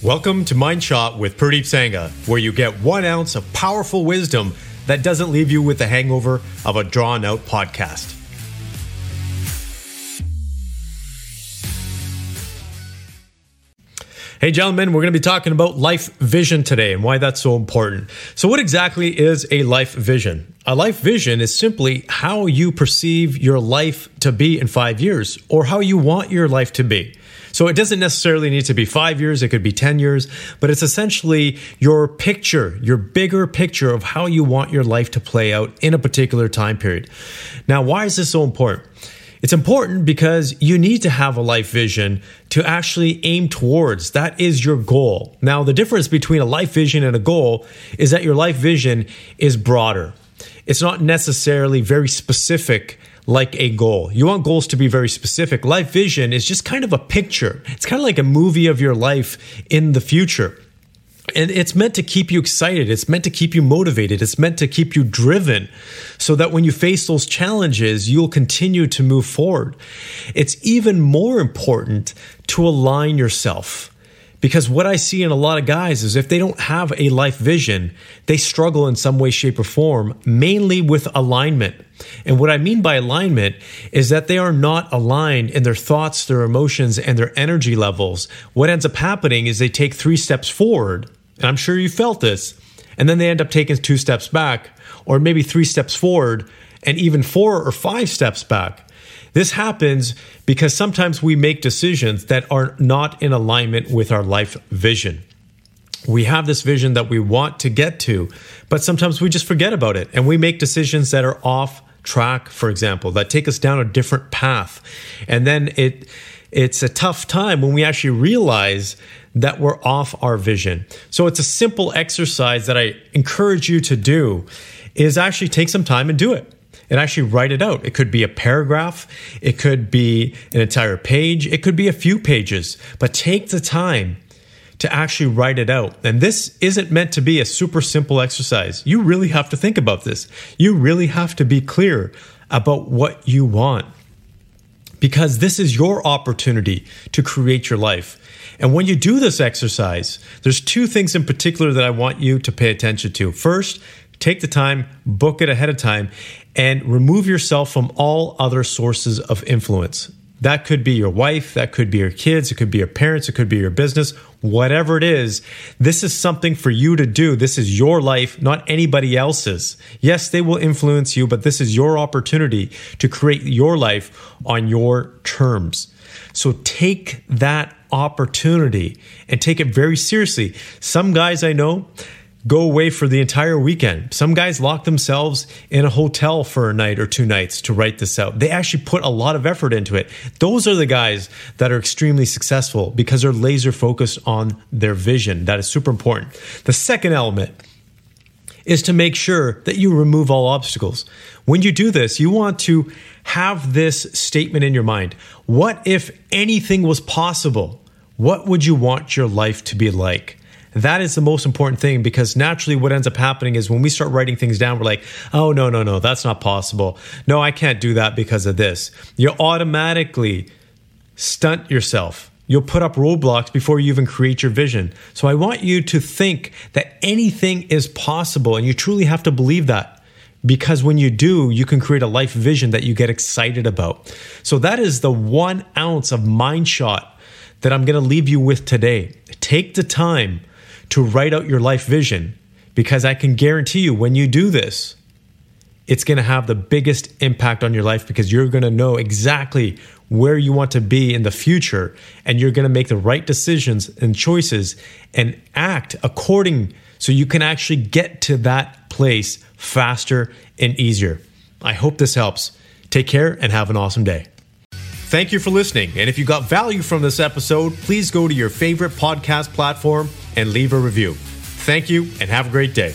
Welcome to Mind Shot with Pradeep Sangha, where you get one ounce of powerful wisdom that doesn't leave you with the hangover of a drawn out podcast. Hey, gentlemen, we're going to be talking about life vision today and why that's so important. So, what exactly is a life vision? A life vision is simply how you perceive your life to be in five years or how you want your life to be. So it doesn't necessarily need to be five years, it could be 10 years, but it's essentially your picture, your bigger picture of how you want your life to play out in a particular time period. Now, why is this so important? It's important because you need to have a life vision to actually aim towards. That is your goal. Now, the difference between a life vision and a goal is that your life vision is broader. It's not necessarily very specific like a goal. You want goals to be very specific. Life vision is just kind of a picture. It's kind of like a movie of your life in the future. And it's meant to keep you excited. It's meant to keep you motivated. It's meant to keep you driven so that when you face those challenges, you'll continue to move forward. It's even more important to align yourself because what I see in a lot of guys is if they don't have a life vision, they struggle in some way, shape, or form, mainly with alignment. And what I mean by alignment is that they are not aligned in their thoughts, their emotions, and their energy levels. What ends up happening is they take three steps forward, and I'm sure you felt this, and then they end up taking two steps back, or maybe three steps forward, and even four or five steps back. This happens because sometimes we make decisions that are not in alignment with our life vision. We have this vision that we want to get to, but sometimes we just forget about it and we make decisions that are off track, for example, that take us down a different path. And then it it's a tough time when we actually realize that we're off our vision. So it's a simple exercise that I encourage you to do is actually take some time and do it and actually write it out. It could be a paragraph, it could be an entire page, it could be a few pages, but take the time to actually write it out. And this isn't meant to be a super simple exercise. You really have to think about this. You really have to be clear about what you want because this is your opportunity to create your life. And when you do this exercise, there's two things in particular that I want you to pay attention to. First, take the time, book it ahead of time, and remove yourself from all other sources of influence. That could be your wife, that could be your kids, it could be your parents, it could be your business, whatever it is. This is something for you to do. This is your life, not anybody else's. Yes, they will influence you, but this is your opportunity to create your life on your terms. So take that opportunity and take it very seriously. Some guys I know, go away for the entire weekend. Some guys lock themselves in a hotel for a night or two nights to write this out. They actually put a lot of effort into it. Those are the guys that are extremely successful because they're laser focused on their vision. That is super important. The second element is to make sure that you remove all obstacles. When you do this, you want to have this statement in your mind. What if anything was possible? What would you want your life to be like? That is the most important thing because naturally, what ends up happening is when we start writing things down, we're like, oh, no, no, no, that's not possible. No, I can't do that because of this. You automatically stunt yourself. You'll put up roadblocks before you even create your vision. So I want you to think that anything is possible and you truly have to believe that because when you do, you can create a life vision that you get excited about. So that is the one ounce of mind shot that I'm going to leave you with today. Take the time to write out your life vision because I can guarantee you when you do this, it's going to have the biggest impact on your life because you're going to know exactly where you want to be in the future and you're going to make the right decisions and choices and act according so you can actually get to that place faster and easier. I hope this helps. Take care and have an awesome day. Thank you for listening. And if you got value from this episode, please go to your favorite podcast platform and leave a review. Thank you and have a great day.